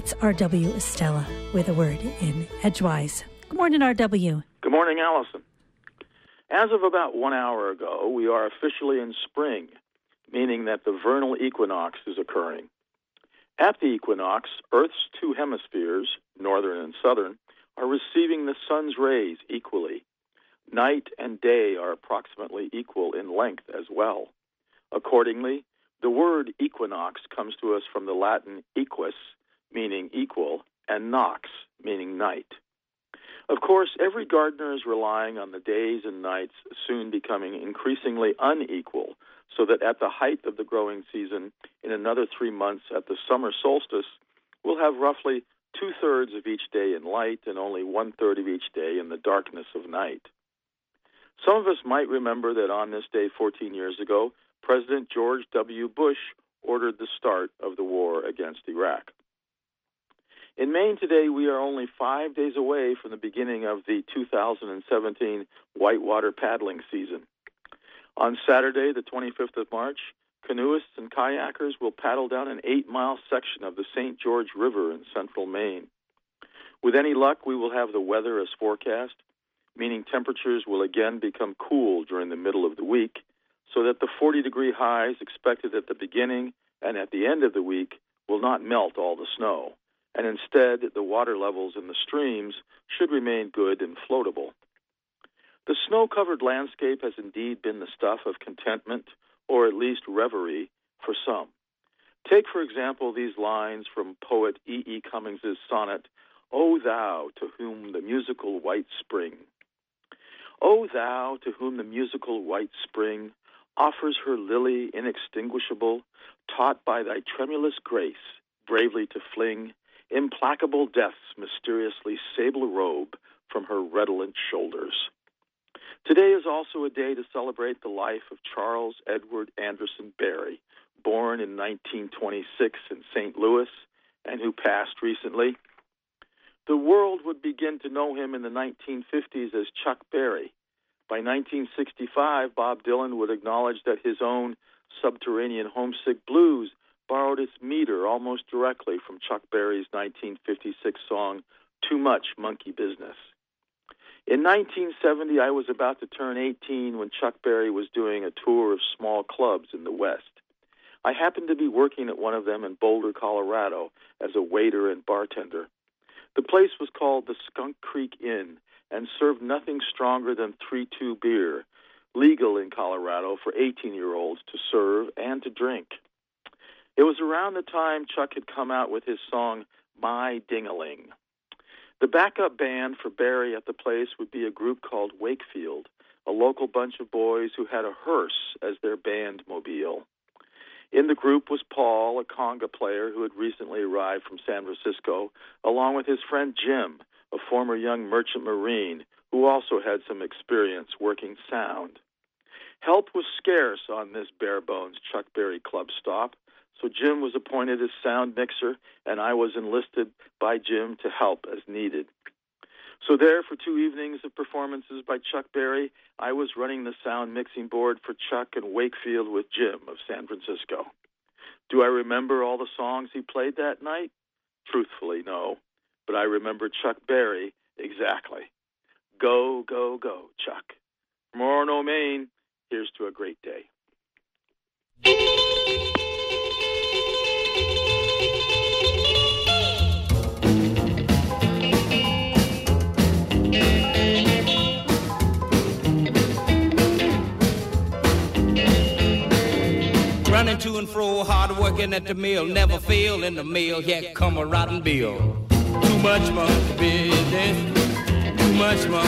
It's R.W. Estela with a word in Edgewise. Good morning, R.W. Good morning, Allison. As of about one hour ago, we are officially in spring, meaning that the vernal equinox is occurring. At the equinox, Earth's two hemispheres, northern and southern, are receiving the sun's rays equally. Night and day are approximately equal in length as well. Accordingly, the word equinox comes to us from the Latin equus, meaning equal, and nox, meaning night. Of course, every gardener is relying on the days and nights soon becoming increasingly unequal, so that at the height of the growing season, in another three months at the summer solstice, we'll have roughly two thirds of each day in light and only one third of each day in the darkness of night. Some of us might remember that on this day 14 years ago, President George W. Bush ordered the start of the war against Iraq. In Maine today, we are only five days away from the beginning of the 2017 whitewater paddling season. On Saturday, the 25th of March, canoeists and kayakers will paddle down an eight mile section of the St. George River in central Maine. With any luck, we will have the weather as forecast, meaning temperatures will again become cool during the middle of the week, so that the 40 degree highs expected at the beginning and at the end of the week will not melt all the snow, and instead the water levels in the streams should remain good and floatable. The snow covered landscape has indeed been the stuff of contentment, or at least reverie, for some. Take, for example, these lines from poet E. E. Cummings's sonnet, O thou to whom the musical white spring. O thou to whom the musical white spring offers her lily inextinguishable, taught by thy tremulous grace bravely to fling implacable death's mysteriously sable robe from her redolent shoulders. Today is also a day to celebrate the life of Charles Edward Anderson Berry, born in 1926 in St. Louis and who passed recently. The world would begin to know him in the 1950s as Chuck Berry. By 1965, Bob Dylan would acknowledge that his own subterranean homesick blues borrowed its meter almost directly from Chuck Berry's 1956 song, Too Much Monkey Business. In 1970, I was about to turn 18 when Chuck Berry was doing a tour of small clubs in the West. I happened to be working at one of them in Boulder, Colorado, as a waiter and bartender. The place was called the Skunk Creek Inn and served nothing stronger than 3 2 beer, legal in Colorado for 18 year olds to serve and to drink. It was around the time Chuck had come out with his song, My Dingaling. The backup band for Berry at the place would be a group called Wakefield, a local bunch of boys who had a hearse as their band mobile. In the group was Paul, a conga player who had recently arrived from San Francisco, along with his friend Jim, a former young merchant marine who also had some experience working sound. Help was scarce on this bare bones Chuck Berry club stop, so Jim was appointed as sound mixer, and I was enlisted by Jim to help as needed. So there, for two evenings of performances by Chuck Berry, I was running the sound mixing board for Chuck and Wakefield with Jim of San Francisco. Do I remember all the songs he played that night? Truthfully, no. But I remember Chuck Berry exactly. Go, go, go, Chuck. From Orono, Maine, here's to a great day. Fro, hard working at the mill, never fail in the mill, yet come a rotten bill. Too much monkey business, too much monkey